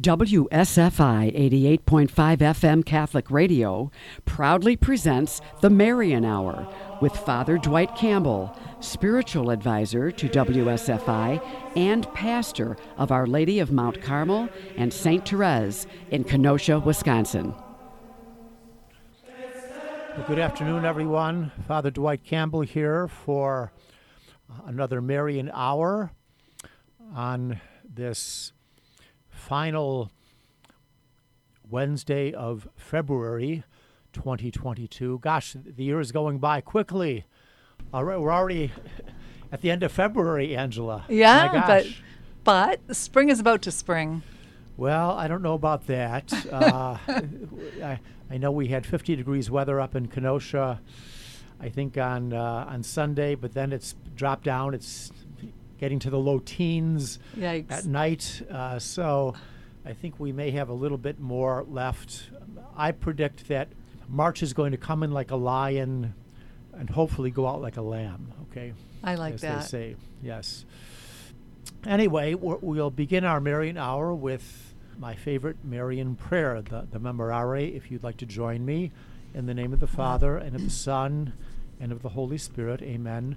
WSFI 88.5 FM Catholic Radio proudly presents the Marian Hour with Father Dwight Campbell, spiritual advisor to WSFI and pastor of Our Lady of Mount Carmel and St. Therese in Kenosha, Wisconsin. Well, good afternoon, everyone. Father Dwight Campbell here for another Marian Hour on this final Wednesday of February 2022. Gosh, the year is going by quickly. All right, we're already at the end of February, Angela. Yeah, but but spring is about to spring. Well, I don't know about that. uh, I, I know we had 50 degrees weather up in Kenosha. I think on uh, on Sunday, but then it's dropped down. It's getting to the low teens Yikes. at night. Uh, so I think we may have a little bit more left. I predict that March is going to come in like a lion and hopefully go out like a lamb. Okay. I like as that. they say. Yes. Anyway, we'll begin our Marian hour with my favorite Marian prayer, the, the Memorare, if you'd like to join me. In the name of the Father, and of the Son, and of the Holy Spirit. Amen.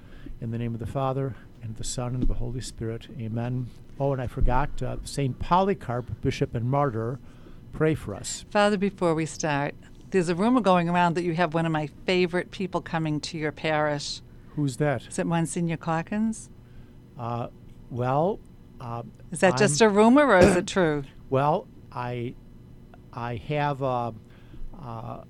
In the name of the Father, and of the Son, and of the Holy Spirit. Amen. Oh, and I forgot, uh, St. Polycarp, Bishop and Martyr, pray for us. Father, before we start, there's a rumor going around that you have one of my favorite people coming to your parish. Who's that? Is it Monsignor Calkins? Uh, well, uh, Is that just I'm- a rumor or is it true? Well, I, I have a, uh,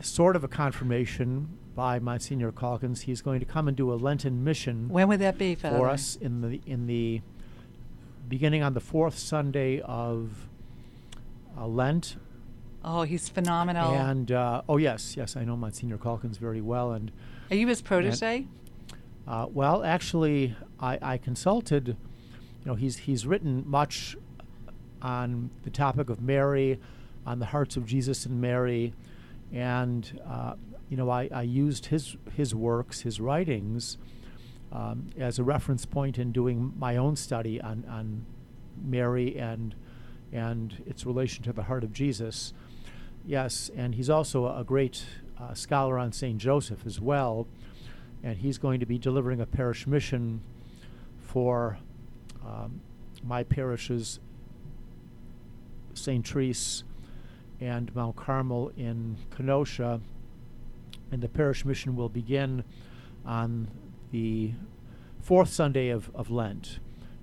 sort of a confirmation by Monsignor Calkins. He's going to come and do a Lenten mission When would that be, Father? for us in the in the beginning on the fourth Sunday of uh, Lent. Oh, he's phenomenal. And uh, oh yes, yes, I know Monsignor Calkins very well. And Are you his protege? uh, well, actually, I, I consulted. You know, he's he's written much on the topic of Mary, on the hearts of Jesus and Mary, and uh, you know, I, I used his his works, his writings, um, as a reference point in doing my own study on on Mary and and its relation to the heart of Jesus. Yes, and he's also a great uh, scholar on Saint Joseph as well, and he's going to be delivering a parish mission for um, my parishes, St. Therese and Mount Carmel in Kenosha. And the parish mission will begin on the fourth Sunday of, of Lent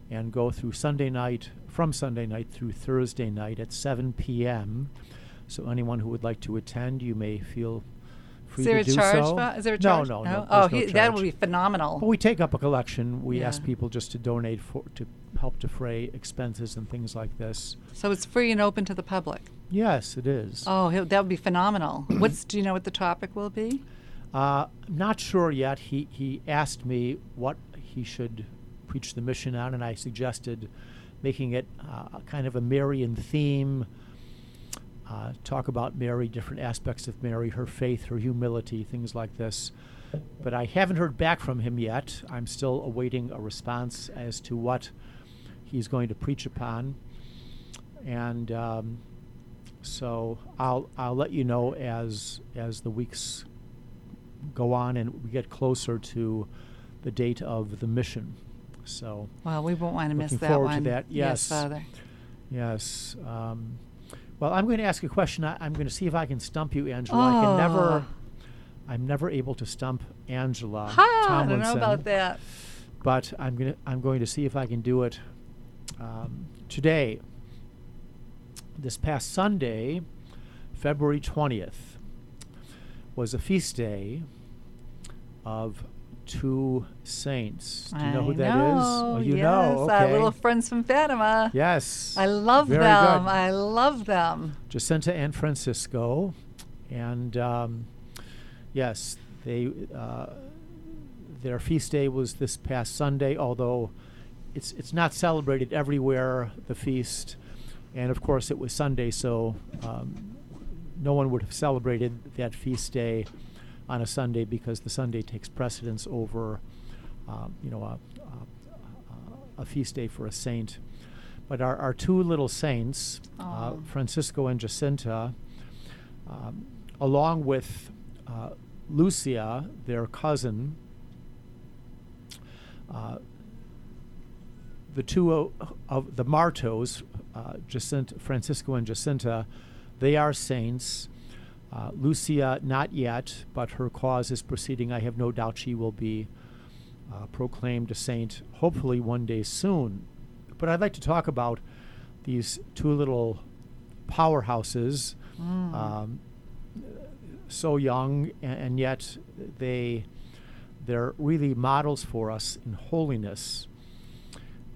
and go through Sunday night, from Sunday night through Thursday night at 7 p.m. So anyone who would like to attend, you may feel free Is there to a do charge? so. Fa- Is there a no, charge? no, no. Oh, no that would be phenomenal. But we take up a collection. We ask people just to donate for to help defray expenses and things like this. So it's free and open to the public. Yes, it is. Oh, that would be phenomenal. What's do you know what the topic will be? Uh, I'm not sure yet. He he asked me what he should preach the mission on, and I suggested making it uh, kind of a Marian theme. Uh, talk about Mary, different aspects of Mary, her faith, her humility, things like this. But I haven't heard back from him yet. I'm still awaiting a response as to what he's going to preach upon, and um, so I'll I'll let you know as as the weeks go on and we get closer to the date of the mission. So Well, we won't want to miss Looking that forward to one. that. Yes. Father. yes. Um, well, I'm going to ask a question. I, I'm going to see if I can stump you, Angela. I can never. Oh. I'm never able to stump Angela Ha! I don't know about that. but I'm going to I'm going to see if I can do it um, today. This past Sunday, February 20th, was a feast day of two saints. Do you know I who that is? know, Oh, you yes, know. Our Okay. little friends from Fatima. yes. I love Very them. good. I love them. Jacinta and Francisco, and um, yes, they uh, their feast day was this past Sunday. Although it's it's not celebrated everywhere. The feast, and of course it was Sunday, so um, no one would have celebrated that feast day on a Sunday because the Sunday takes precedence over, um, you know, a, a, a feast day for a saint. But our, our two little saints, uh, Francisco and Jacinta, um, along with uh, Lucia, their cousin, uh, the two o- of the Martos, uh, Jacinta, Francisco and Jacinta, they are saints. Uh, Lucia, not yet, but her cause is proceeding. I have no doubt she will be uh, proclaimed a saint, hopefully one day soon. But I'd like to talk about these two little powerhouses, Mm. um, so young, and, and yet they they're really models for us in holiness.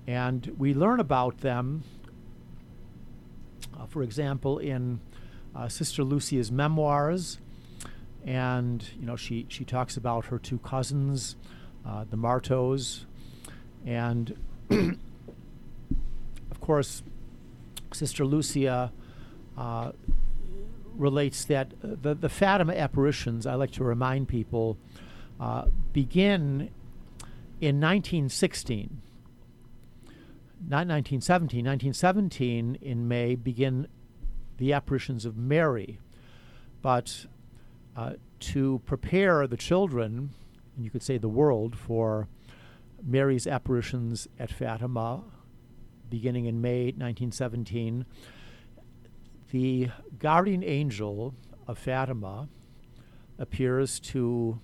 And we learn about them, uh, for example, in uh, Sister Lucia's memoirs. And, you know, she, she talks about her two cousins, uh, the Martos. And, of course, Sister Lucia uh, relates that the, the Fatima apparitions, I like to remind people, uh, begin in 1916. Not 1917. 1917 in May begin the apparitions of Mary. But uh, to prepare the children, and you could say the world, for Mary's apparitions at Fatima beginning in May 1917, the guardian angel of Fatima appears to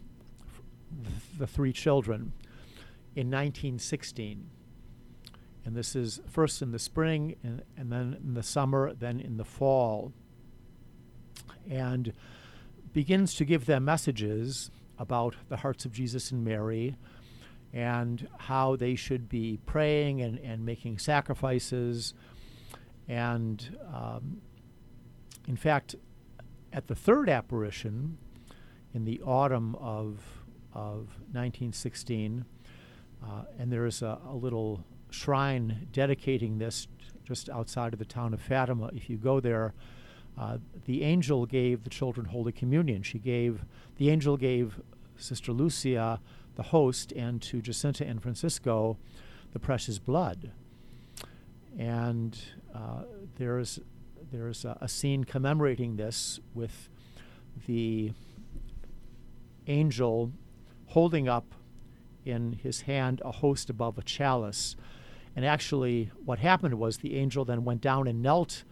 the three children in 1916. And this is first in the spring, and, and then in the summer, then in the fall. And begins to give them messages about the hearts of Jesus and Mary and how they should be praying and, and making sacrifices. And um, in fact, at the third apparition in the autumn of, of 1916, uh, and there is a, a little shrine dedicating this just outside of the town of Fatima. If you go there, uh, the angel gave the children Holy Communion. She gave, the angel gave Sister Lucia, the host, and to Jacinta and Francisco, the precious blood. And uh, there's there's a, a scene commemorating this with the angel holding up in his hand a host above a chalice. And actually, what happened was the angel then went down and knelt,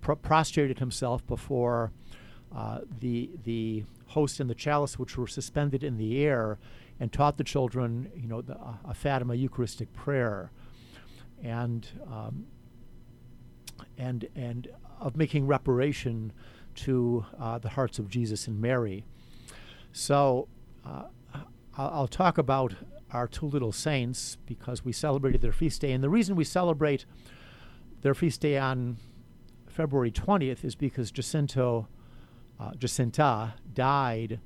pr- prostrated himself before uh, the the host and the chalice, which were suspended in the air, and taught the children, you know, the, uh, a Fatima Eucharistic prayer, and um, and and of making reparation to uh, the hearts of Jesus and Mary. So uh, I'll, I'll talk about our two little saints because we celebrated their feast day, and the reason we celebrate their feast day on February 20th is because Jacinto, uh, Jacinta died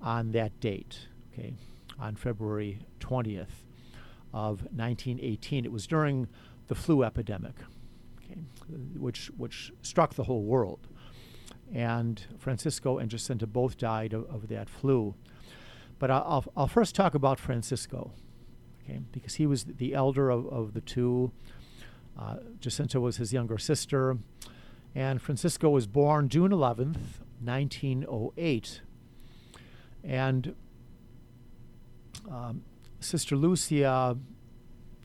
on that date. Okay, on February 20th of 1918. It was during the flu epidemic, okay, which which struck the whole world. And Francisco and Jacinta both died of, of that flu. But I'll, I'll, first talk about Francisco, okay, because he was the elder of, of the two. Uh, Jacinta was his younger sister. And Francisco was born June 11th, 1908. And um, Sister Lucia,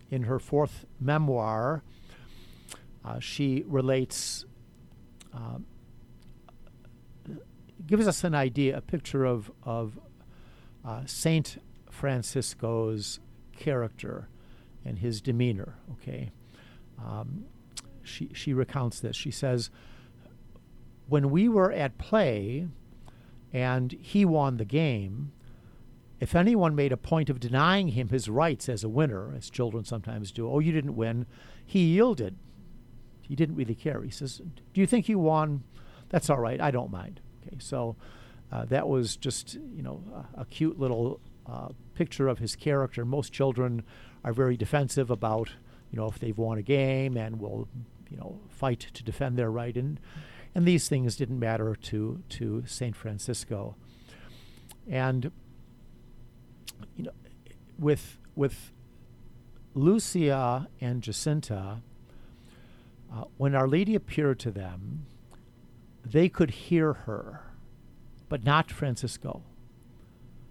in her fourth memoir, uh, she relates, um, gives us an idea, a picture of, of uh, Saint Francisco's character and his demeanor. Okay, um, she she recounts this. She says, "When we were at play, and he won the game, if anyone made a point of denying him his rights as a winner, as children sometimes do, oh, you didn't win, he yielded. He didn't really care. He says, Do you think he won? That's all right. I don't mind. Okay, so uh, that was just, you know, a, a cute little uh, picture of his character. Most children are very defensive about, you know, if they've won a game and will, you know, fight to defend their right. And, and these things didn't matter to, to St. Francisco. And you know, with with Lucia and Jacinta, uh, when Our Lady appeared to them, they could hear her, but not Francisco.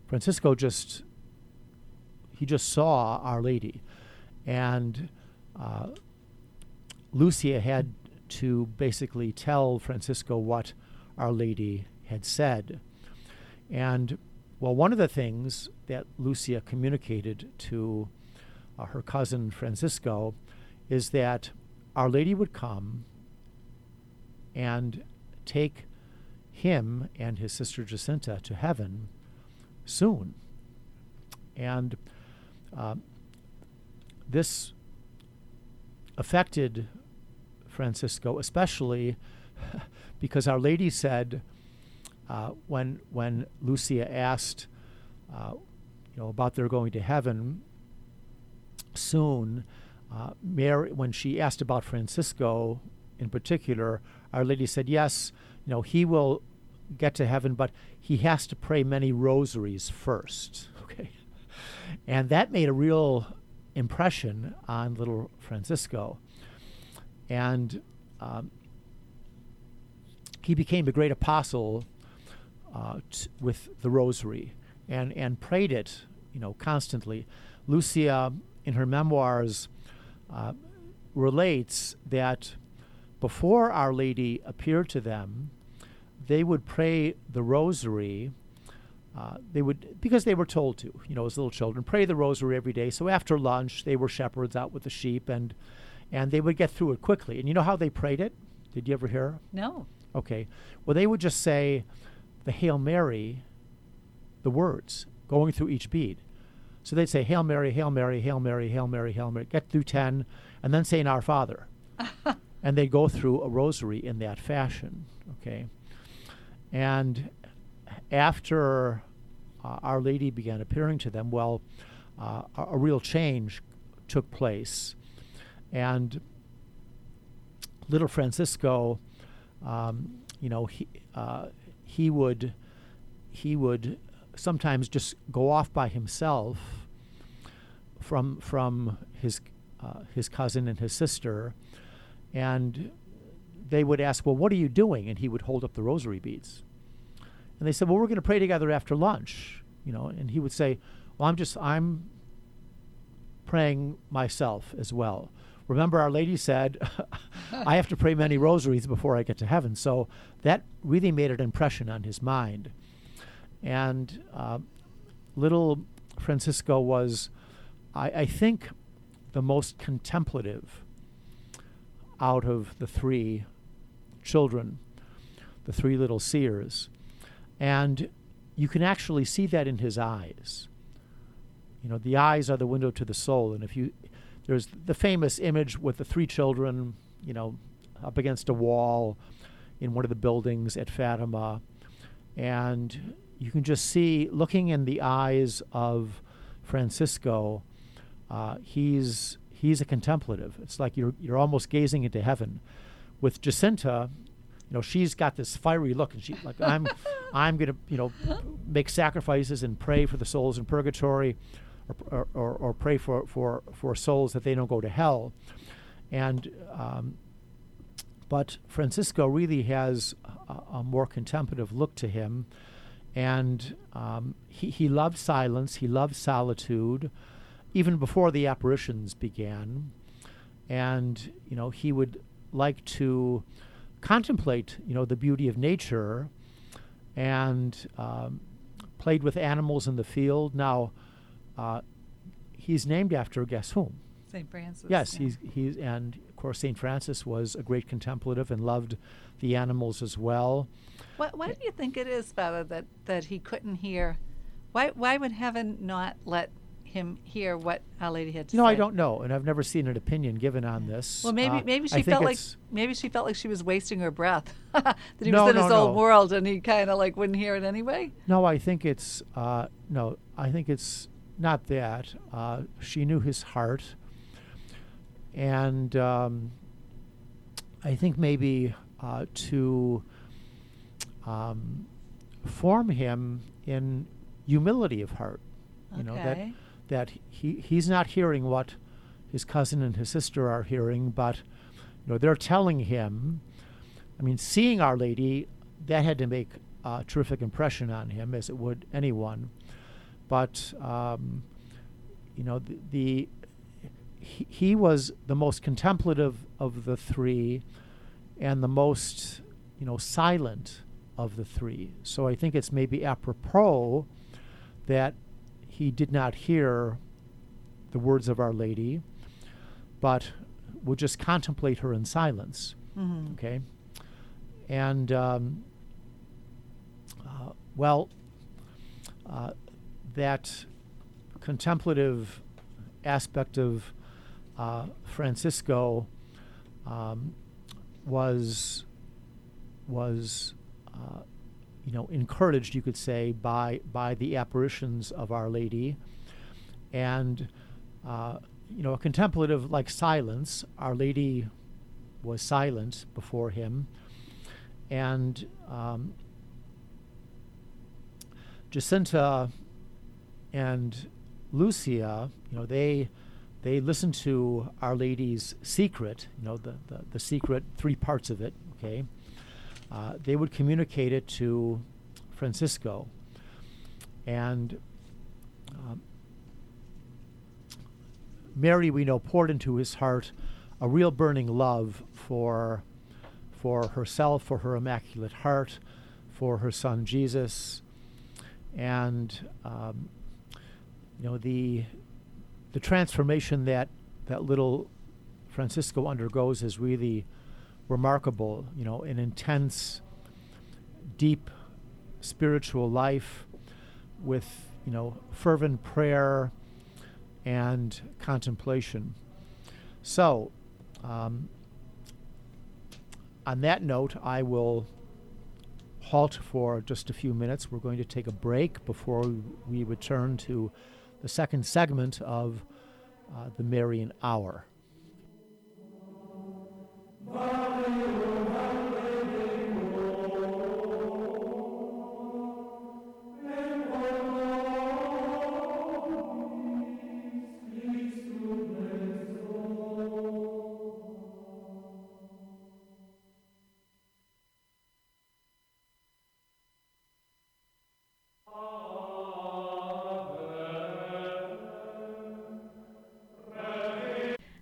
Francisco just he just saw Our Lady, and uh, Lucia had to basically tell Francisco what Our Lady had said, and well, one of the things that Lucia communicated to uh, her cousin Francisco is that Our Lady would come and take him and his sister Jacinta to heaven soon. And uh, this affected Francisco, especially because Our Lady said, uh, when when Lucia asked, uh, you know, about their going to heaven soon, uh, Mary, when she asked about Francisco in particular, Our Lady said, yes, you know, he will get to heaven, but he has to pray many rosaries first. Okay, and that made a real impression on little Francisco, and um, he became a great apostle uh, t- with the rosary and, and prayed it, you know, constantly. Lucia, in her memoirs, uh, relates that before Our Lady appeared to them, they would pray the rosary. Uh, they would because they were told to, you know, as little children, pray the rosary every day. So after lunch, they were shepherds out with the sheep, and and they would get through it quickly. And you know how they prayed it? Did you ever hear? No. Okay. Well, they would just say, the Hail Mary, the words going through each bead. So they'd say, Hail Mary, Hail Mary, Hail Mary, Hail Mary, Hail Mary, get through 10, and then say an Our Father. and they'd go through a rosary in that fashion, okay? And after uh, Our Lady began appearing to them, well, uh, a, a, real change took place. And little Francisco, um, you know, he, uh, he would he would sometimes just go off by himself from from his uh, his cousin and his sister, and they would ask, "Well, what are you doing?" And he would hold up the rosary beads, and they said, "Well, we're going to pray together after lunch," you know. And he would say, "Well, I'm just I'm praying myself as well." Remember, Our Lady said, I have to pray many rosaries before I get to heaven. So that really made an impression on his mind. And uh, little Francisco was, I, I think, the most contemplative out of the three children, the three little seers. And you can actually see that in his eyes. You know, the eyes are the window to the soul. And if you there's the famous image with the three children, you know, up against a wall in one of the buildings at Fatima. And you can just see, looking in the eyes of Francisco, uh, he's he's a contemplative. It's like you're you're almost gazing into heaven. With Jacinta, you know, she's got this fiery look, and she like I'm I'm gonna you know make sacrifices and pray for the souls in purgatory or, or, or, pray for, for, for souls that they don't go to hell. And um, but Francisco really has a, a, more contemplative look to him, and um, he he loved silence. He loved solitude, even before the apparitions began, and you know he would like to contemplate you know the beauty of nature, and um, played with animals in the field. Now uh, he's named after guess whom? St. Francis. Yes, yeah. he's he's and of course St. Francis was a great contemplative and loved the animals as well. What what do you think it is, Father, that that he couldn't hear Why why would heaven not let him hear what Our Lady had to No, say? I don't know, and I've never seen an opinion given on this. Well, maybe Uh, maybe she felt like maybe she felt like she was wasting her breath. that he No, was in no, his old world and he kind of like wouldn't hear it anyway. No, I think it's uh, no. I think it's not that. Uh, she knew his heart, and um, I think maybe uh, to um, form him in humility of heart. You know that Okay. That he he's not hearing what his cousin and his sister are hearing, but you know they're telling him. I mean, seeing Our Lady, that had to make a terrific impression on him, as it would anyone. But um, you know, the, the he, he was the most contemplative of the three, and the most you know silent of the three. So I think it's maybe apropos that he did not hear the words of Our Lady, but would just contemplate her in silence. Mhm. Okay. And, um, uh, well, uh, that contemplative aspect of uh, Francisco um, was was uh, you know encouraged, you could say, by by the apparitions of Our Lady, and uh, you know a contemplative like silence. Our Lady was silent before him, and um, Jacinta and Lucia, you know, they they listened to Our Lady's secret, you know, the, the, the secret, three parts of it, okay? Uh, they would communicate it to Francisco. And um, Mary, we know, poured into his heart a real burning love for, for herself, for her Immaculate Heart, for her son Jesus. And, um, you know, the, the transformation that that little Francisco undergoes is really remarkable. You know, an intense, deep spiritual life with you know fervent prayer and contemplation. So, um, on that note, I will halt for just a few minutes. We're going to take a break before we return to the second segment of uh, the Marian Hour.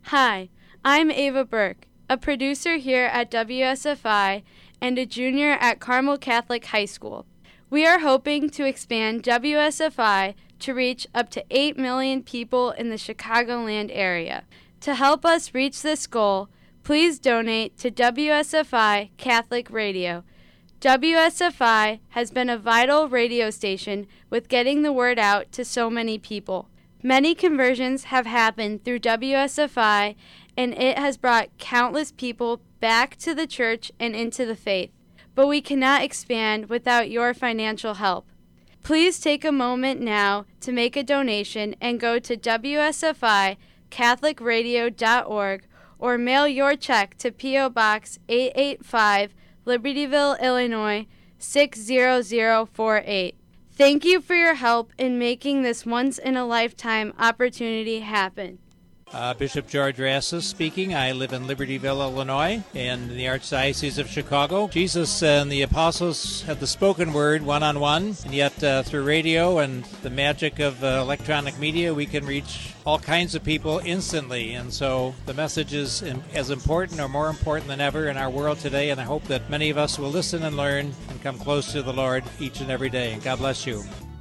Hi, I'm Ava Burke, a producer here at WSFI and a junior at Carmel Catholic High School. We are hoping to expand WSFI to reach up to 8 million people in the Chicagoland area. To help us reach this goal, please donate to WSFI Catholic Radio. WSFI has been a vital radio station with getting the word out to so many people. Many conversions have happened through WSFI, and it has brought countless people back to the church and into the faith. But we cannot expand without your financial help. Please take a moment now to make a donation and go to WSFICatholicRadio.org or mail your check to P.O. Box 885, Libertyville, Illinois 60048. Thank you for your help in making this once in a lifetime opportunity happen. Uh, Bishop George Rassas speaking. I live in Libertyville, Illinois, in the Archdiocese of Chicago. Jesus and the apostles had the spoken word one on one, and yet uh, through radio and the magic of uh, electronic media, we can reach all kinds of people instantly. And so the message is as important or more important than ever in our world today. And I hope that many of us will listen and learn and come close to the Lord each and every day. God bless you.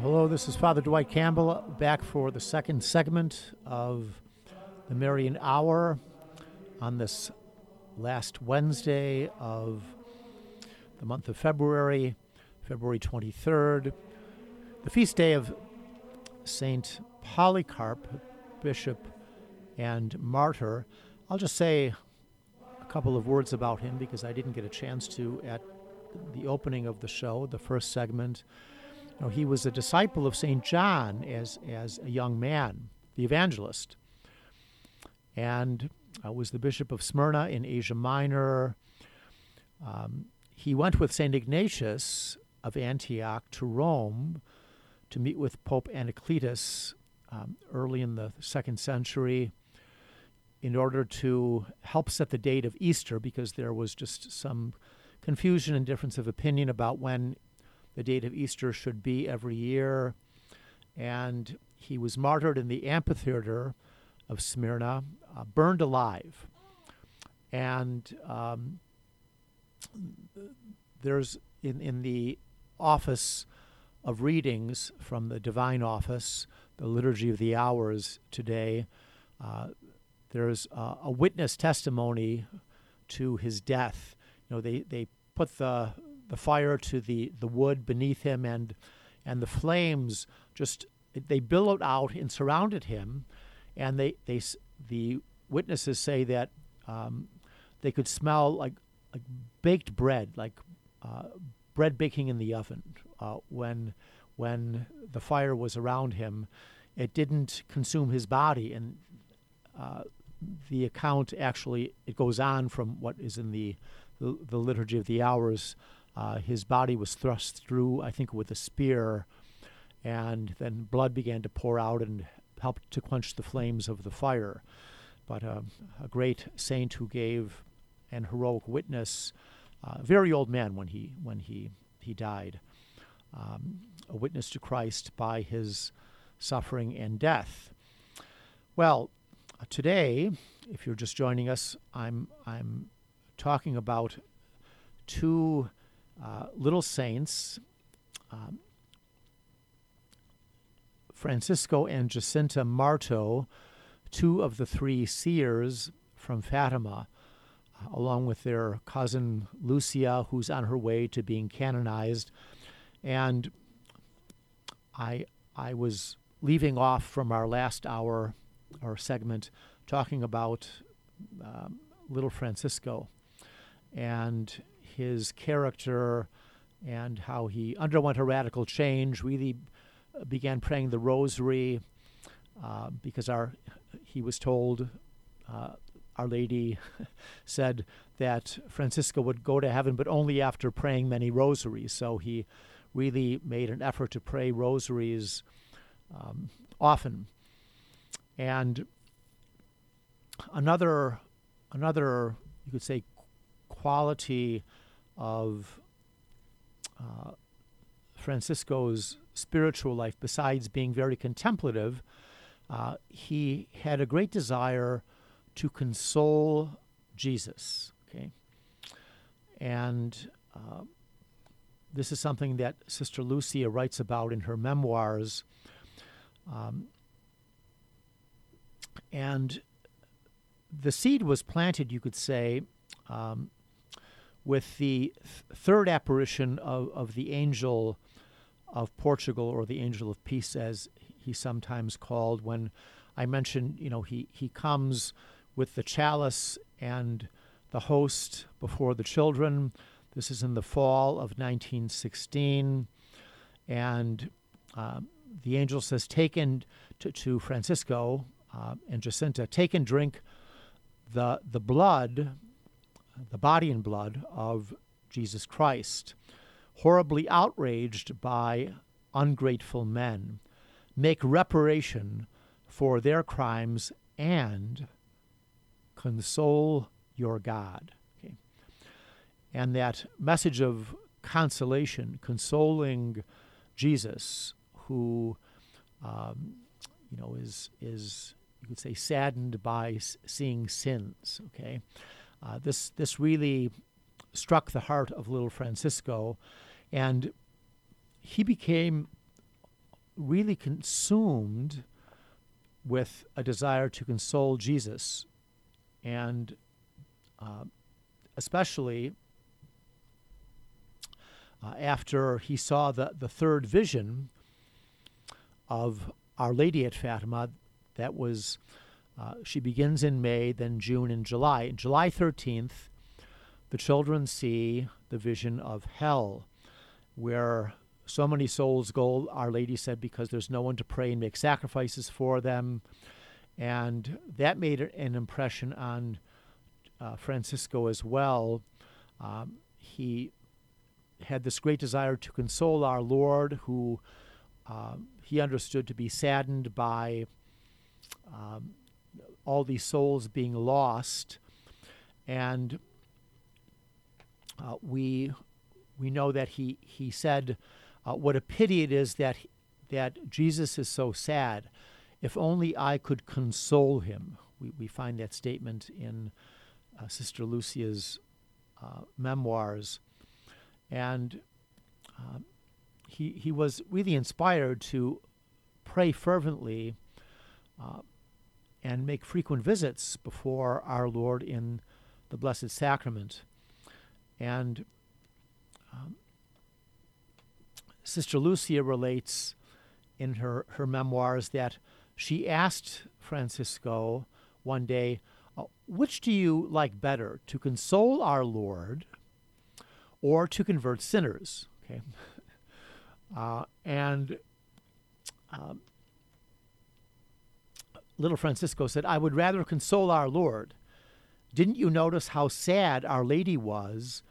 Hello, this is Father Dwight Campbell back for the second segment of the Marian Hour on this last Wednesday of the month of February, February 23rd, the feast day of Saint Polycarp, bishop and martyr. I'll just say couple of words about him because I didn't get a chance to at the opening of the show, the first segment. You know, he was a disciple of St. John as, as a young man, the evangelist, and uh, was the bishop of Smyrna in Asia Minor. Um, he went with St. Ignatius of Antioch to Rome to meet with Pope Anacletus um, early in the second century in order to help set the date of Easter because there was just some confusion and difference of opinion about when the date of Easter should be every year. And he was martyred in the amphitheater of Smyrna, uh, burned alive. And um, there's in, in the office of readings from the divine office, the Liturgy of the Hours today, uh, there's uh, a witness testimony to his death. You know, they, they put the the fire to the, the wood beneath him and and the flames just they billowed out and surrounded him. And they they the witnesses say that um, they could smell like like baked bread like uh, bread baking in the oven uh, when when the fire was around him. It didn't consume his body. And uh, the account actually it goes on from what is in the the, the liturgy of the hours uh, his body was thrust through, I think, with a spear, and then blood began to pour out and helped to quench the flames of the fire. But uh, a great saint who gave an heroic witness, uh, a very old man when he when he he died, um, a witness to Christ by his suffering and death. Well, today, if you're just joining us, I'm I'm talking about two uh, little saints, um, Francisco and Jacinta Marto, two of the three seers from Fatima, uh, along with their cousin Lucia, who's on her way to being canonized. And I, I was leaving off from our last hour or segment talking about um, little Francisco. And his character and how he underwent a radical change, really began praying the rosary uh, because our he was told uh, our lady said that Francisco would go to heaven, but only after praying many rosaries. So he really made an effort to pray rosaries um, often. And another, another, you could say, quality of uh, Francisco's spiritual life, besides being very contemplative, uh, he had a great desire to console Jesus. Okay, and uh, this is something that Sister Lucia writes about in her memoirs. Um, and the seed was planted, you could say, um, with the th- third apparition of, of the angel of Portugal, or the angel of peace, as he's sometimes called, when I mentioned, you know, he, he comes with the chalice and the host before the children. This is in the fall of 1916. And uh, the angel says, Take in to, to Francisco uh, and Jacinta, take and drink the, the blood, the body and blood of Jesus Christ, horribly outraged by ungrateful men. Make reparation for their crimes and console your God. Okay. And that message of consolation, consoling Jesus, who um, you know is is you could say saddened by seeing sins. Okay, uh, this this really struck the heart of little Francisco, and he became really consumed with a desire to console Jesus, and uh, especially uh, after he saw the, the third vision of Our Lady at Fatima. That was, uh, she begins in May, then June and July. July 13th, the children see the vision of hell, where so many souls go, Our Lady said, because there's no one to pray and make sacrifices for them. And that made an impression on uh, Francisco as well. Um, he had this great desire to console our Lord, who um, he understood to be saddened by um, all these souls being lost. And uh, we, we know that he, he said, uh, What a pity it is that, that Jesus is so sad. If only I could console him. We, we find that statement in uh, Sister Lucia's uh, memoirs. And um, he, he was really inspired to pray fervently uh, and make frequent visits before our Lord in the Blessed Sacrament. And um, Sister Lucia relates in her, her memoirs that she asked Francisco one day, uh, Which do you like better, to console our Lord or to convert sinners? Okay. Uh, and um, little Francisco said, I would rather console our Lord. Didn't you notice how sad Our Lady was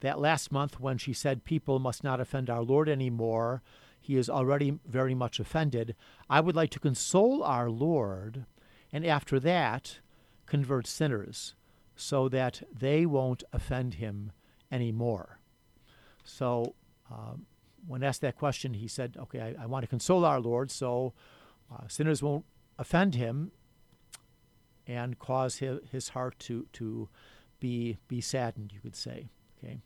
that last month when she said people must not offend our Lord anymore? He is already very much offended. I would like to console our Lord, and after that, convert sinners so that they won't offend him anymore. So, um, when asked that question, he said, Okay, I, I want to console our Lord so uh, sinners won't offend him and cause his, his heart to, to be, be saddened, you could say. Okay?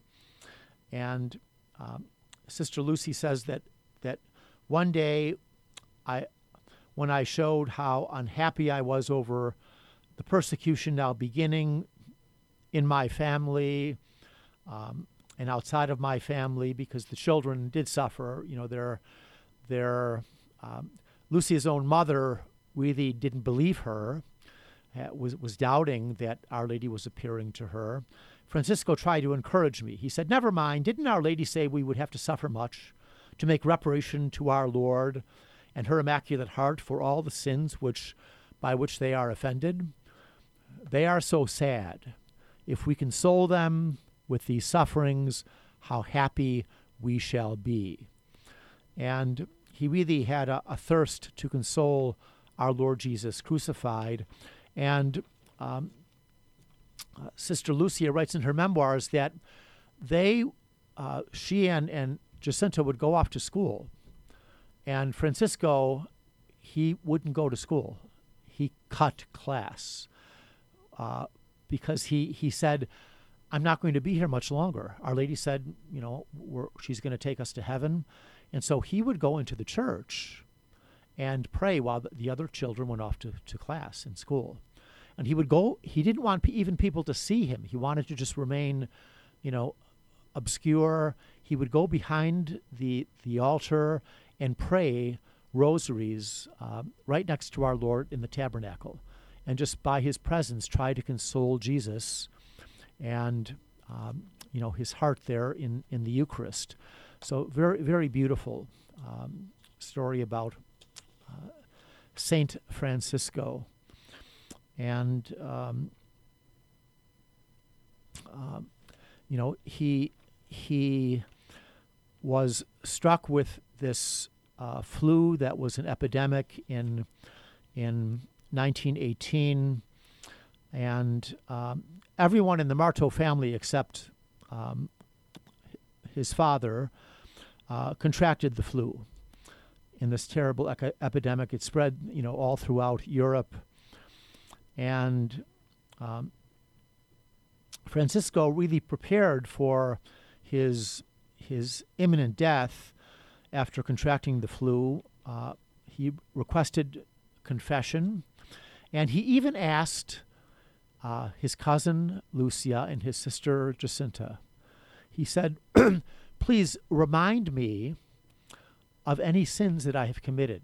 And um, Sister Lucy says that, that one day I, when I showed how unhappy I was over the persecution now beginning in my family um, and outside of my family, because the children did suffer. You know, their their um, Lucy's own mother really didn't believe her, uh, was, was doubting that Our Lady was appearing to her. Francisco tried to encourage me. He said, Never mind, didn't Our Lady say we would have to suffer much to make reparation to our Lord and her Immaculate Heart for all the sins which, by which they are offended? They are so sad. If we console them with these sufferings, how happy we shall be. And he really had a, a thirst to console our Lord Jesus crucified. And um, uh, Sister Lucia writes in her memoirs that they, uh, she and, and Jacinta would go off to school. And Francisco, he wouldn't go to school. He cut class uh, because he, he said, I'm not going to be here much longer. Our Lady said, you know, she's going to take us to heaven. And so he would go into the church and pray while the other children went off to, to class in school. and he would go. He didn't want p- even people to see him. He wanted to just remain, you know, obscure. He would go behind the the altar and pray rosaries uh, right next to our Lord in the tabernacle, and just by his presence try to console Jesus, and um, you know his heart there in in the Eucharist. So very very beautiful um, story about uh, Saint Francisco, and um, um, you know he he was struck with this uh, flu that was an epidemic in in 1918, and um, everyone in the Marto family except um, his father uh, contracted the flu in this terrible epidemic. It spread, you know, all throughout Europe, and um, Francisco really prepared for his his imminent death after contracting the flu. Uh, he requested confession, and he even asked uh, his cousin Lucia and his sister Jacinta. He said, "Please remind me of any sins that I have committed,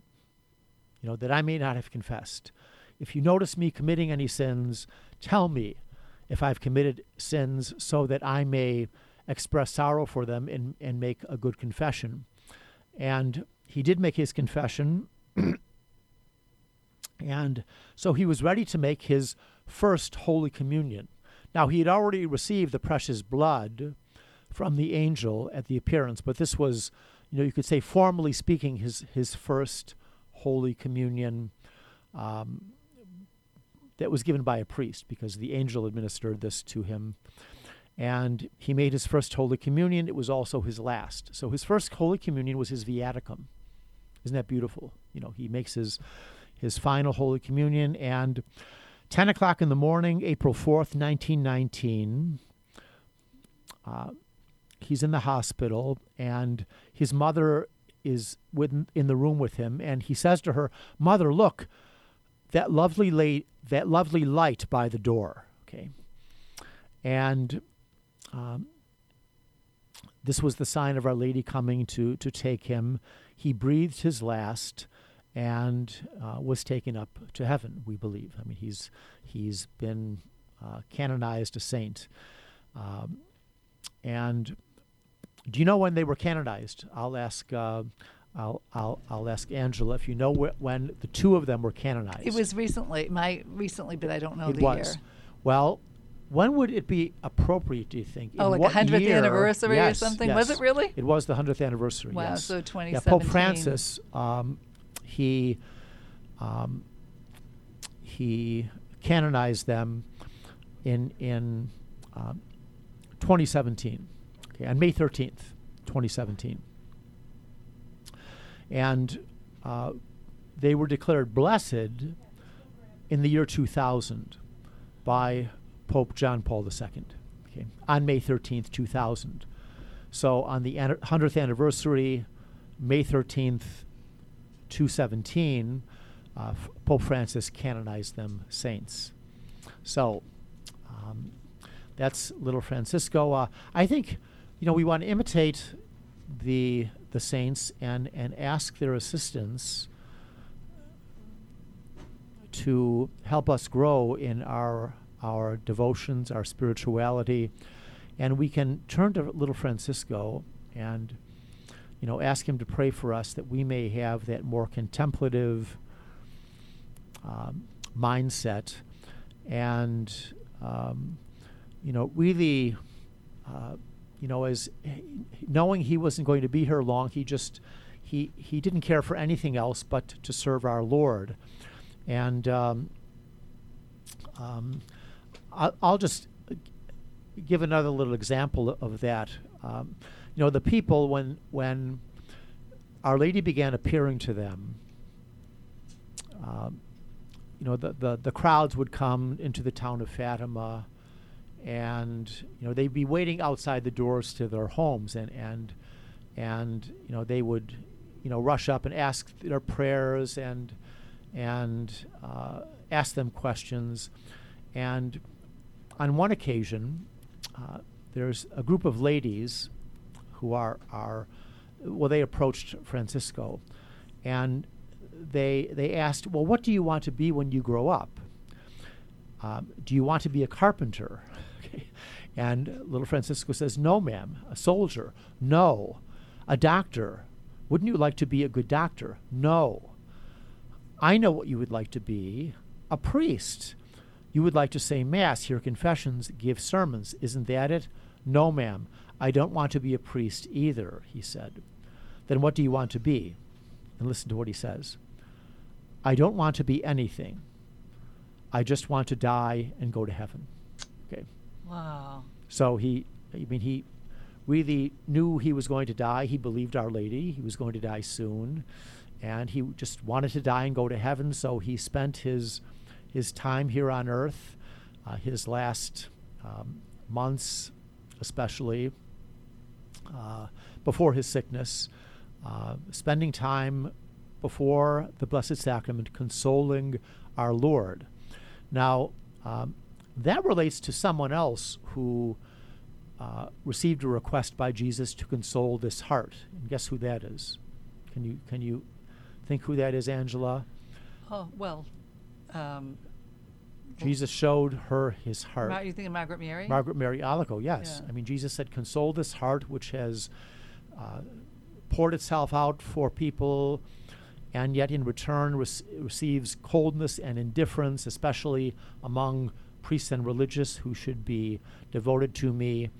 you know, that I may not have confessed. If you notice me committing any sins, tell me if I've committed sins so that I may express sorrow for them and, and make a good confession. And he did make his confession. and so he was ready to make his first Holy Communion. Now, he had already received the precious blood from the angel at the appearance, but this was, you know, you could say, formally speaking, his, his first Holy Communion um, that was given by a priest because the angel administered this to him. And he made his first Holy Communion. It was also his last. So his first Holy Communion was his viaticum. Isn't that beautiful? You know, he makes his his final Holy Communion, and 10 o'clock in the morning, April 4th, 1919, uh, he's in the hospital, and his mother is with, in the room with him, and he says to her, Mother, look, that lovely, la- that lovely light by the door. Okay. And um, this was the sign of Our Lady coming to, to take him. He breathed his last and uh, was taken up to heaven. We believe. I mean, he's he's been uh, canonized a saint. Um, and do you know when they were canonized? I'll ask. Uh, I'll, I'll I'll ask Angela if you know wh- when the two of them were canonized. It was recently, my recently, but I don't know It the was. year. Well, when would it be appropriate? Do you think? Oh, In like a 100th year? anniversary or Yes, something? Was it really? It was the hundredth anniversary. Wow, yes. so Yeah, Pope Francis, um, he um, he canonized them in in um, 2017, okay, on May 13th, 2017, and uh, they were declared blessed in the year 2000 by Pope John Paul II, okay, on May 13th, 2000. So on the an- 100th anniversary, May 13th, 217, uh, F- Pope Francis canonized them saints. So um, that's little Francisco. Uh, I think, you know, we want to imitate the the saints and and ask their assistance to help us grow in our our devotions, our spirituality, and we can turn to little Francisco and you know ask him to pray for us that we may have that more contemplative um, mindset. And um, you know really uh, you know as knowing he wasn't going to be here long he just he he didn't care for anything else but to serve our lord. And um, um, I'll, I'll just give another little example of that. Um, you know the people when when our lady began appearing to them um, you know the, the the crowds would come into the town of Fatima and you know they'd be waiting outside the doors to their homes and and and you know they would you know rush up and ask their prayers and and uh, ask them questions And on one occasion, uh, there's a group of ladies who are, are well, they approached Francisco and they, they asked, Well, what do you want to be when you grow up? Um, do you want to be a carpenter? And little Francisco says, No, ma'am. A soldier? No. A doctor? Wouldn't you like to be a good doctor? No. I know what you would like to be a priest. You would like to say Mass, hear confessions, give sermons. Isn't that it? No, ma'am. I don't want to be a priest either, he said. Then what do you want to be? And listen to what he says I don't want to be anything. I just want to die and go to heaven. Okay. Wow. So he, I mean, he really knew he was going to die. He believed Our Lady. He was going to die soon. And he just wanted to die and go to heaven. So he spent his, his time here on earth, uh, his last um, months, especially uh, before his sickness, uh, spending time before the Blessed Sacrament, consoling our Lord. Now, um, that relates to someone else who uh, received a request by Jesus to console this heart. And guess who that is? Can you can you think who that is, Angela? Oh well. Um, Jesus showed her his heart. Mar- you thinking Margaret Mary? Margaret Mary Alacoque, yes. Yeah. I mean, Jesus said, "Console this heart which has uh, poured itself out for people." And yet, in return, rec- receives coldness and indifference, especially among priests and religious who should be devoted to me.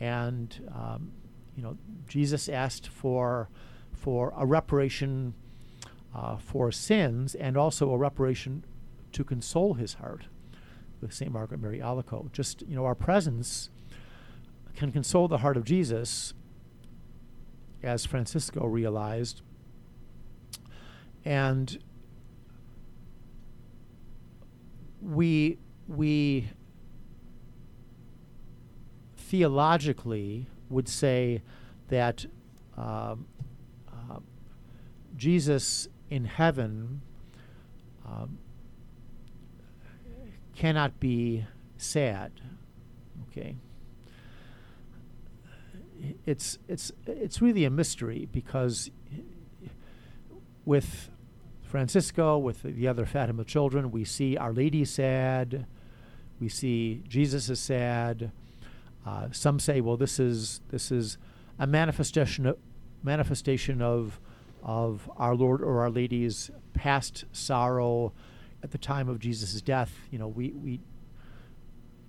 And um, you know, Jesus asked for for a reparation uh, for sins and also a reparation to console his heart with Saint Margaret Mary Alacoque. Just you know, our presence can console the heart of Jesus, as Francisco realized, and we we theologically would say that uh, Jesus in heaven um, cannot be sad. Okay. It's it's it's really a mystery because with Francisco, with the other Fatima children, we see Our Lady sad, we see Jesus is sad. Uh, some say, well, this is this is a manifestation of, manifestation of of our Lord or Our Lady's past sorrow at the time of Jesus' death. You know, we we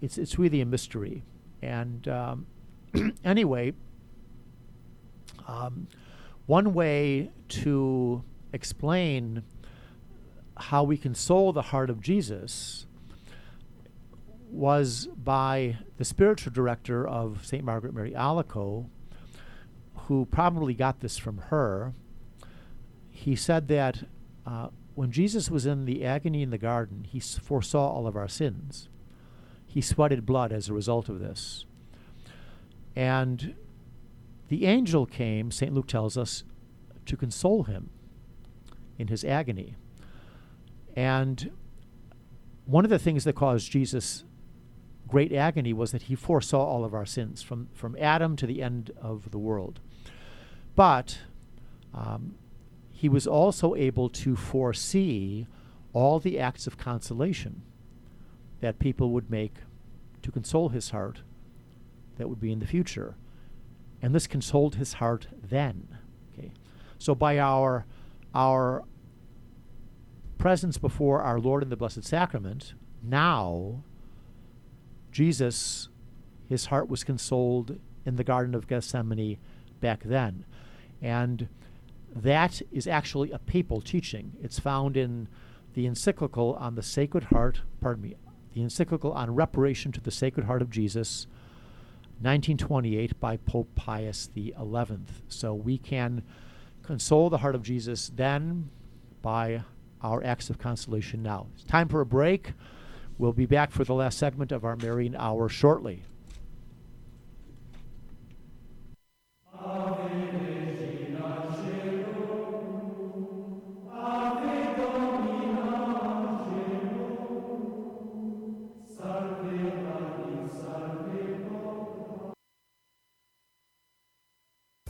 it's it's really a mystery. And um, anyway, um, one way to explain how we console the heart of Jesus was by the spiritual director of St. Margaret Mary Alacoque, who probably got this from her. He said that uh, when Jesus was in the agony in the garden, he foresaw all of our sins. He sweated blood as a result of this. And the angel came, St. Luke tells us, to console him in his agony. And one of the things that caused Jesus great agony was that he foresaw all of our sins from, from Adam to the end of the world. But um, he was also able to foresee all the acts of consolation that people would make to console his heart that would be in the future. And this consoled his heart then. Okay. So by our our presence before our Lord in the Blessed Sacrament, now Jesus, his heart was consoled in the Garden of Gethsemane back then. And that is actually a papal teaching. It's found in the encyclical on the Sacred Heart, pardon me, the encyclical on reparation to the Sacred Heart of Jesus, 1928 by Pope Pius XI. So we can console the heart of Jesus then by our acts of consolation now. It's time for a break. We'll be back for the last segment of our Marian Hour shortly.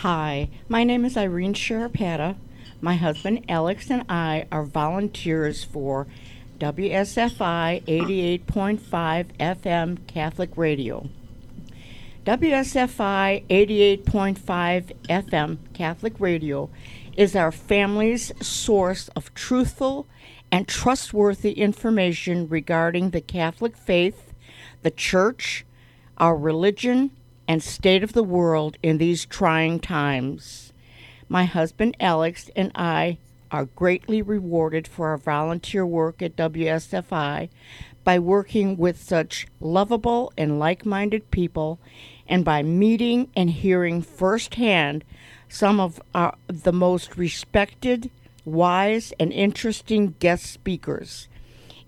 Hi, my name is Irene Sharapata. My husband Alex and I are volunteers for WSFI 88.5 FM Catholic Radio. WSFI 88.5 FM Catholic Radio is our family's source of truthful and trustworthy information regarding the Catholic faith, the Church, our religion, and state of the world in these trying times. My husband Alex and I are greatly rewarded for our volunteer work at WSFI by working with such lovable and like minded people and by meeting and hearing firsthand some of our, the most respected, wise, and interesting guest speakers.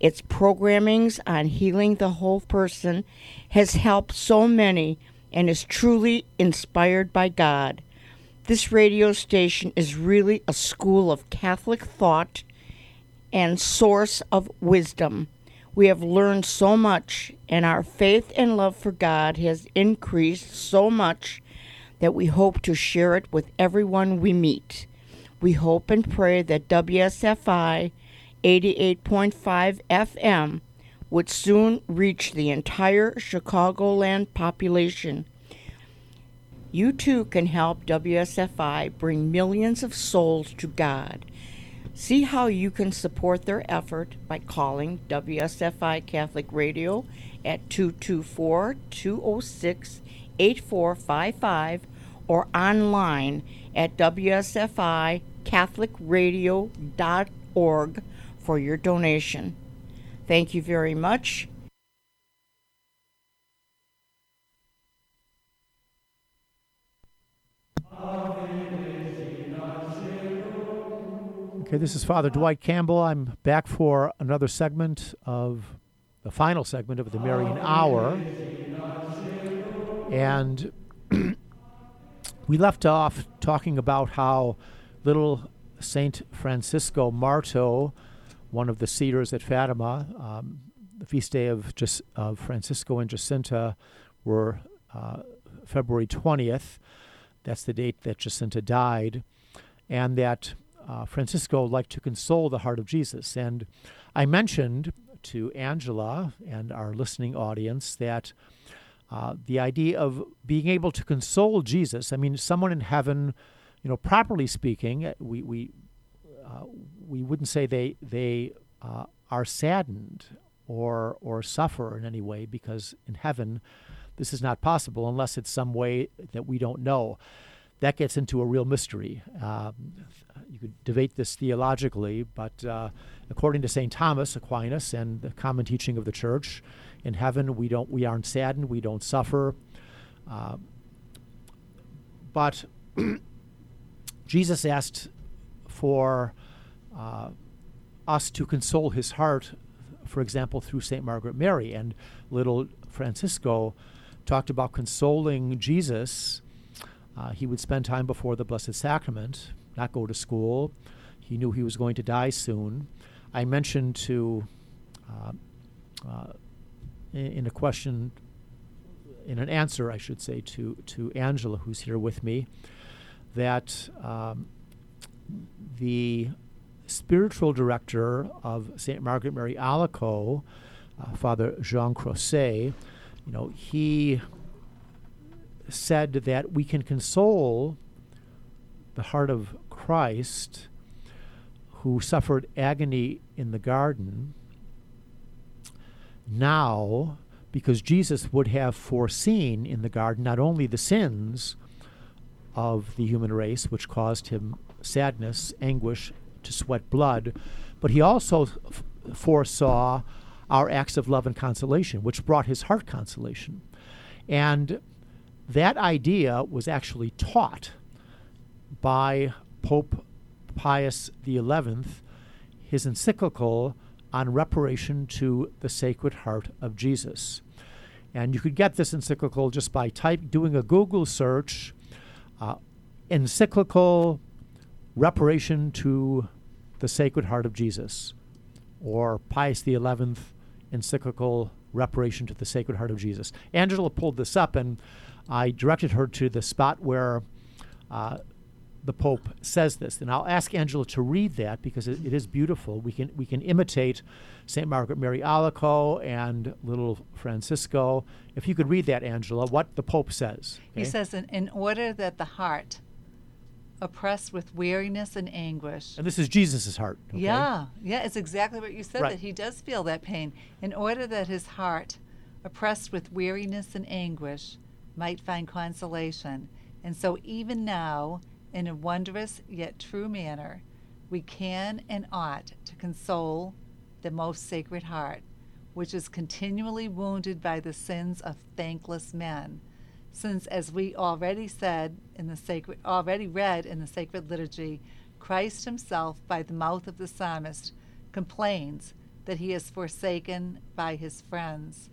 Its programmings on healing the whole person has helped so many and is truly inspired by God. This radio station is really a school of Catholic thought and source of wisdom. We have learned so much, and our faith and love for God has increased so much that we hope to share it with everyone we meet. We hope and pray that WSFI 88.5 FM would soon reach the entire Chicagoland population. You too can help WSFI bring millions of souls to God. See how you can support their effort by calling WSFI Catholic Radio at 224 206 8455 or online at WSFICatholicRadio.org for your donation. Thank you very much. Okay, this is Father Dwight Campbell. I'm back for another segment of the final segment of the Marian Hour. And we left off talking about how little Saint Francisco Marto, one of the cedars at Fatima, um, the feast day of, of Francisco and Jacinta were uh, February 20th. That's the date that Jacinta died. And that uh, Francisco liked to console the heart of Jesus. And I mentioned to Angela and our listening audience that uh, the idea of being able to console Jesus, I mean, someone in heaven, you know, properly speaking, we, we, uh, we wouldn't say they, they uh, are saddened or, or suffer in any way because in heaven, this is not possible unless it's some way that we don't know. That gets into a real mystery. Um, you could debate this theologically, but uh, according to St. Thomas Aquinas and the common teaching of the Church, in heaven we don't we aren't saddened, we don't suffer. Uh, but Jesus asked for uh, us to console his heart, for example, through St. Margaret Mary. And little Francisco talked about consoling Jesus. Uh, he would spend time before the Blessed Sacrament, not go to school. He knew he was going to die soon. I mentioned to, uh, uh, in, a question, in an answer, I should say, to, to Angela, who's here with me, that um, the spiritual director of St. Margaret Mary Alacoque, uh, Father Jean Croiset, you know, he said that we can console the heart of Christ who suffered agony in the garden now because Jesus would have foreseen in the garden not only the sins of the human race, which caused him sadness, anguish, to sweat blood, but he also f- foresaw our acts of love and consolation, which brought his heart consolation. And that idea was actually taught by Pope Pius XI, his encyclical on reparation to the Sacred Heart of Jesus. And you could get this encyclical just by type doing a Google search, uh, encyclical reparation to the Sacred Heart of Jesus, or Pius XI encyclical reparation to the Sacred Heart of Jesus. Angela pulled this up, and I directed her to the spot where uh, the Pope says this. And I'll ask Angela to read that because it, it is beautiful. We can we can imitate St. Margaret Mary Alacoque and little Francisco. If you could read that, Angela, what the Pope says. Okay? He says, in, in order that the heart, oppressed with weariness and anguish. And this is Jesus' heart. Okay? Yeah, yeah, it's exactly what you said, Right. that he does feel that pain. In order that his heart, oppressed with weariness and anguish, might find consolation. And so, even now, in a wondrous yet true manner, we can and ought to console the most sacred heart, which is continually wounded by the sins of thankless men. Since, as we already said in the sacred, already read in the sacred liturgy, Christ Himself, by the mouth of the psalmist, complains that He is forsaken by His friends.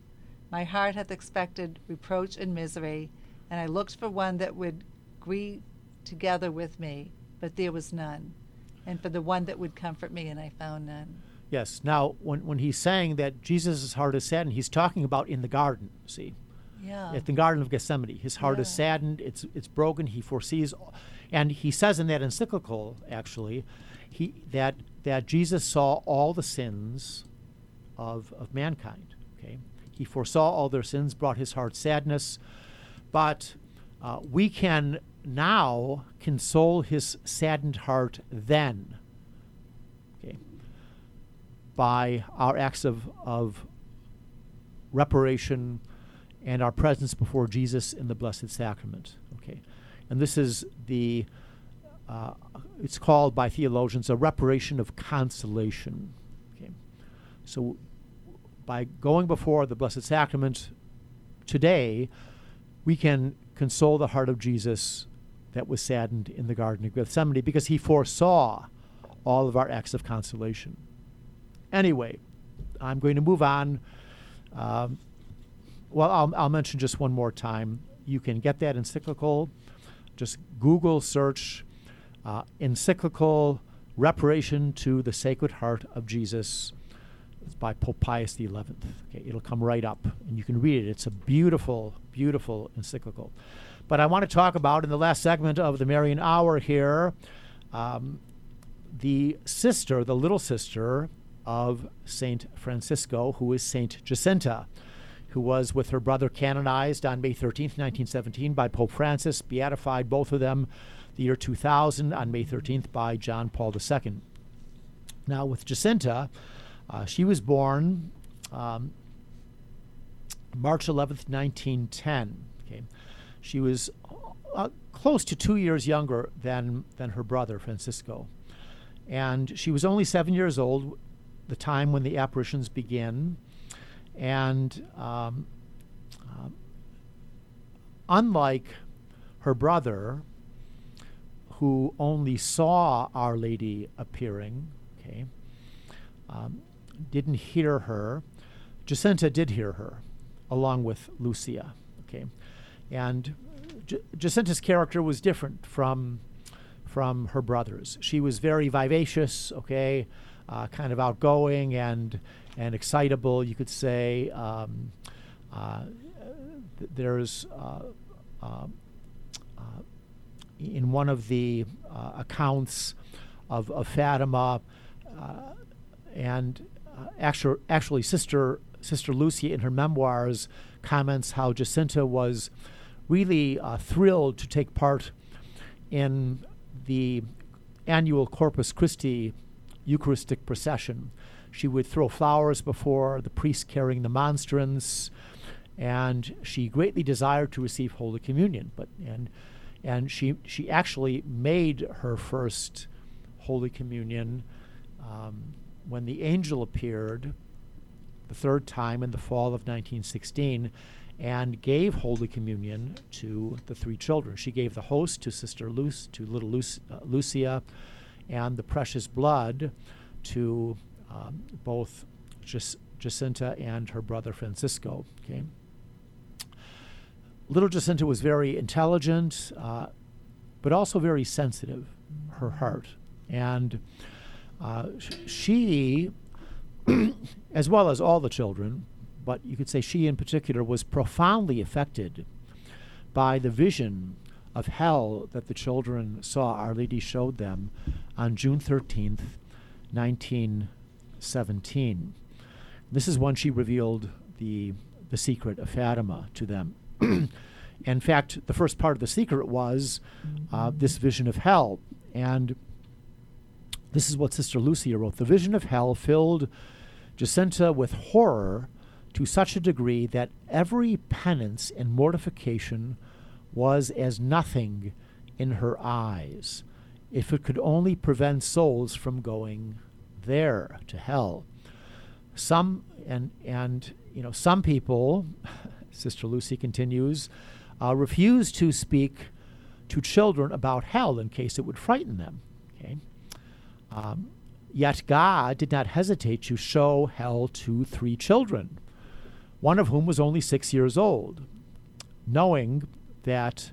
My heart hath expected reproach and misery, and I looked for one that would grieve together with me, but there was none. And for the one that would comfort me, and I found none. Yes. Now, when, when he's saying that Jesus' heart is saddened, he's talking about in the garden, see? Yeah. At the Garden of Gethsemane. His heart is saddened, it's, it's broken, he foresees. And he says in that encyclical, actually, he, that, that Jesus saw all the sins of, of mankind. Okay? He foresaw all their sins, brought his heart sadness. But uh, we can now console his saddened heart then. Okay? By our acts of, of reparation and our presence before Jesus in the Blessed Sacrament. Okay, and this is the uh, it's called by theologians a reparation of consolation. Okay, so by going before the Blessed Sacrament today, we can console the heart of Jesus that was saddened in the Garden of Gethsemane because he foresaw all of our acts of consolation. Anyway, I'm going to move on. Um, well, I'll, I'll mention just one more time. You can get that encyclical. Just Google search uh, encyclical reparation to the Sacred Heart of Jesus. It's by Pope Pius XI. Okay, it'll come right up, and you can read it. It's a beautiful, beautiful encyclical. But I want to talk about in the last segment of the Marian Hour here, um, the sister, the little sister of Saint Francisco, who is Saint Jacinta who was with her brother canonized on May 13th, 1917 by Pope Francis, beatified both of them the year 2000 on May 13th by John Paul II. Now, with Jacinta, uh, she was born um, March 11th, 1910. Okay. She was uh, close to two years younger than, than her brother, Francisco. And she was only seven years old the time when the apparitions began. And um, um, unlike her brother, who only saw Our Lady appearing, okay, um, didn't hear her, Jacinta did hear her, along with Lucia, okay, and J- Jacinta's character was different from from her brothers. She was very vivacious, okay, uh, kind of outgoing and and excitable, you could say. Um, uh, th- there's uh, uh, uh, in one of the accounts of, of Fatima, and actually, actually, Sister Sister Lucia in her memoirs comments how Jacinta was really thrilled to take part in the annual Corpus Christi Eucharistic procession. She would throw flowers before the priest carrying the monstrance, and she greatly desired to receive Holy Communion. But and and she she actually made her first Holy Communion um, when the angel appeared the third time in the fall of 1916, and gave Holy Communion to the three children. She gave the host to Sister Luce, to little Luce, uh, Lucia, and the precious blood to um, both Jac- Jacinta and her brother Francisco. Okay. Little Jacinta was very intelligent, uh, but also very sensitive, her heart. And uh, she, as well as all the children, but you could say she in particular was profoundly affected by the vision of hell that the children saw. Our Lady showed them on June 13th, 1917. This is when she revealed the, the secret of Fatima to them. in fact, the first part of the secret was uh, this vision of hell. And this is what Sister Lucia wrote The vision of hell filled Jacinta with horror to such a degree that every penance and mortification was as nothing in her eyes, if it could only prevent souls from going there to hell. Some and and you know some people, Sister Lucy continues, uh, refuse to speak to children about hell in case it would frighten them. Okay. Um, yet God did not hesitate to show hell to three children, one of whom was only six years old, knowing that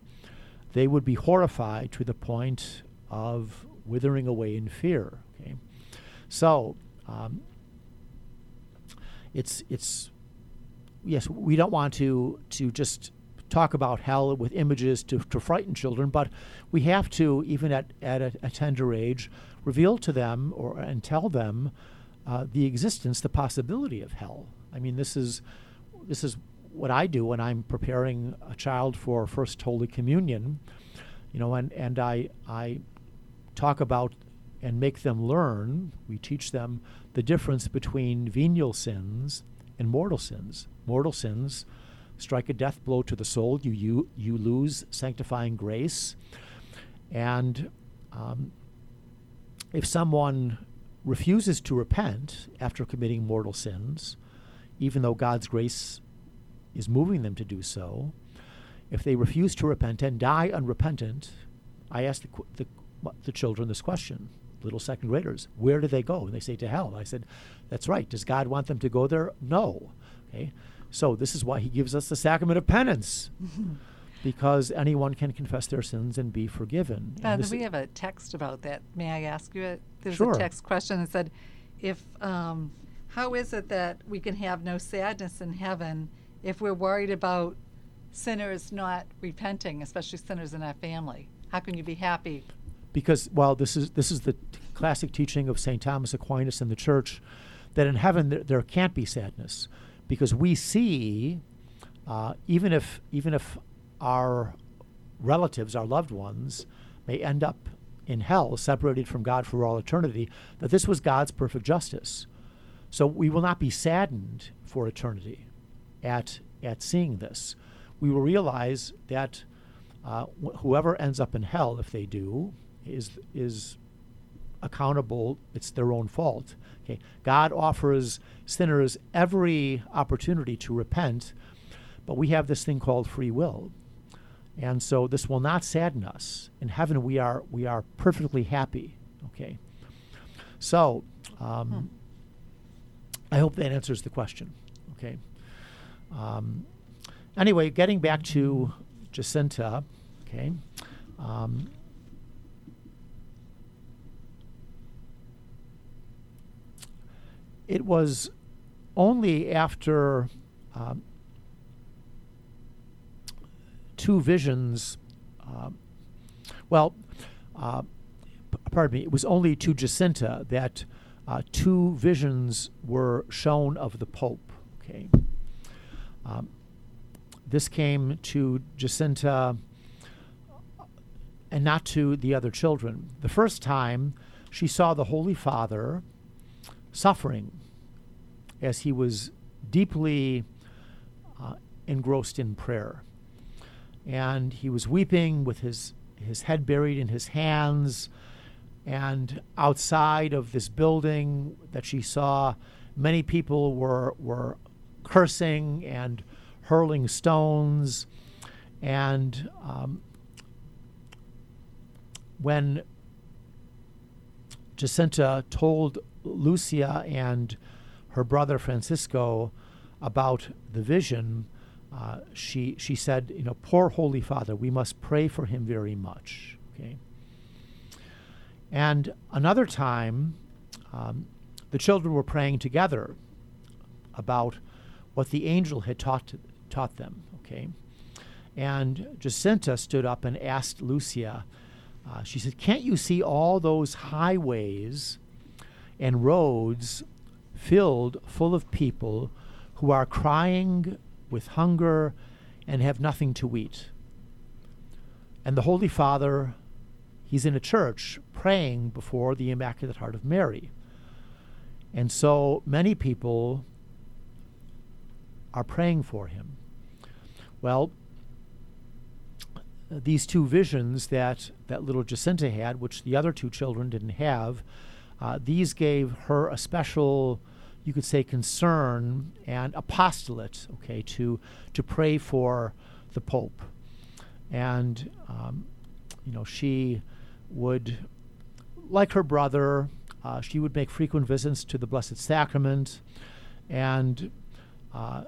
they would be horrified to the point of withering away in fear. Okay, so um, it's it's yes, we don't want to to just talk about hell with images to, to frighten children, but we have to, even at, at a, a tender age, reveal to them or and tell them uh, the existence, the possibility of hell. I mean, this is this is what I do when I'm preparing a child for First Holy Communion, you know, and, and I, I talk about and make them learn, we teach them the difference between venial sins and mortal sins. Mortal sins strike a death blow to the soul, you, you, you lose sanctifying grace. And um, if someone refuses to repent after committing mortal sins, even though God's grace is moving them to do so. If they refuse to repent and die unrepentant, I ask the, the, the children this question, little second graders, where do they go? And they say to hell. I said, that's right. Does God want them to go there? No. Okay. So this is why he gives us the sacrament of penance. because anyone can confess their sins and be forgiven. Father, we have a text about that. May I ask you? A, there's sure. a text question that said, "If um, how is it that we can have no sadness in heaven if we're worried about sinners not repenting, especially sinners in our family? How can you be happy? Because well, this is this is the t- classic teaching of Saint Thomas Aquinas in the Church, that in heaven there, there can't be sadness, because we see, uh, even if even if our relatives, our loved ones, may end up in hell, separated from God for all eternity, that this was God's perfect justice. So we will not be saddened for eternity at, at seeing this. We will realize that uh, wh- whoever ends up in hell, if they do, is, is accountable. It's their own fault. Okay? God offers sinners every opportunity to repent, but we have this thing called free will. And so this will not sadden us. In heaven, we are, we are perfectly happy. Okay? So, um, Hmm. I hope that answers the question. Okay. Um, anyway, getting back to Jacinta, okay. Um, it was only after um, two visions, um, well, uh, p- pardon me, it was only to Jacinta that uh, two visions were shown of the Pope. Okay, um, this came to Jacinta and not to the other children. The first time she saw the Holy Father suffering as he was deeply uh, engrossed in prayer. And he was weeping with his, his head buried in his hands. And outside of this building that she saw, many people were, were cursing and hurling stones. And um, when Jacinta told Lucia and her brother Francisco about the vision, uh, she she said, you know, poor Holy Father, we must pray for him very much. Okay. And another time, um, the children were praying together about what the angel had taught taught them. Okay. And Jacinta stood up and asked Lucia. Uh, she said, "Can't you see all those highways and roads filled full of people who are crying with hunger and have nothing to eat. And the Holy Father, he's in a church praying before the Immaculate Heart of Mary. And so many people are praying for him. Well, these two visions that, that little Jacinta had, which the other two children didn't have, uh, these gave her a special you could say, concern and apostolate, okay, to, to pray for the Pope. And, um, you know, she would, like her brother, uh, she would make frequent visits to the Blessed Sacrament. And, uh,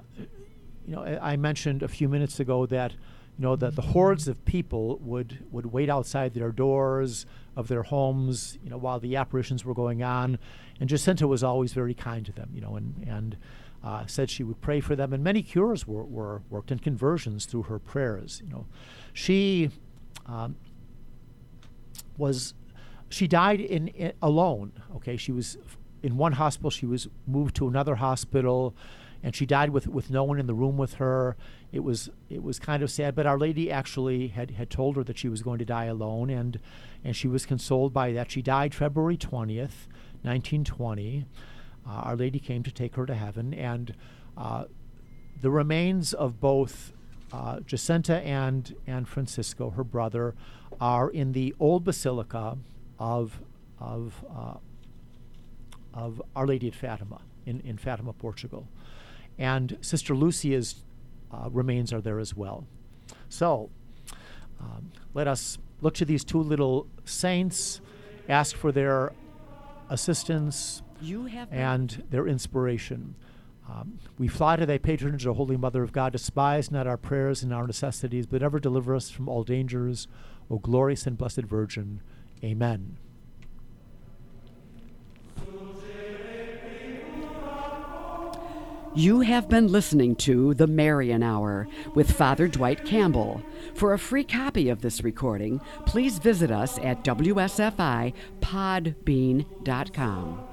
you know, I, mentioned a few minutes ago that, you know, that the hordes of people would, would wait outside their doors of their homes, you know, while the apparitions were going on and Jacinta was always very kind to them, you know, and, and uh, said she would pray for them. And many cures were, were worked and conversions through her prayers. You know, she um, was she died in, in, alone. Okay, she was in one hospital. She was moved to another hospital, and she died with, with no one in the room with her. It was it was kind of sad. But Our Lady actually had, had told her that she was going to die alone, and and she was consoled by that. She died February twentieth. 1920, uh, Our Lady came to take her to heaven, and uh, the remains of both uh, Jacinta and, and Francisco, her brother, are in the old basilica of, of, uh, of Our Lady at Fatima in, in Fatima, Portugal. And Sister Lucia's uh, remains are there as well. So um, let us look to these two little saints, ask for their assistance and their inspiration. Um, we fly to thy patronage, O Holy Mother of God. Despise not our prayers and our necessities, but ever deliver us from all dangers, O glorious and blessed Virgin. Amen. You have been listening to The Marian Hour with Father Dwight Campbell. For a free copy of this recording, please visit us at WSFIPodbean.com.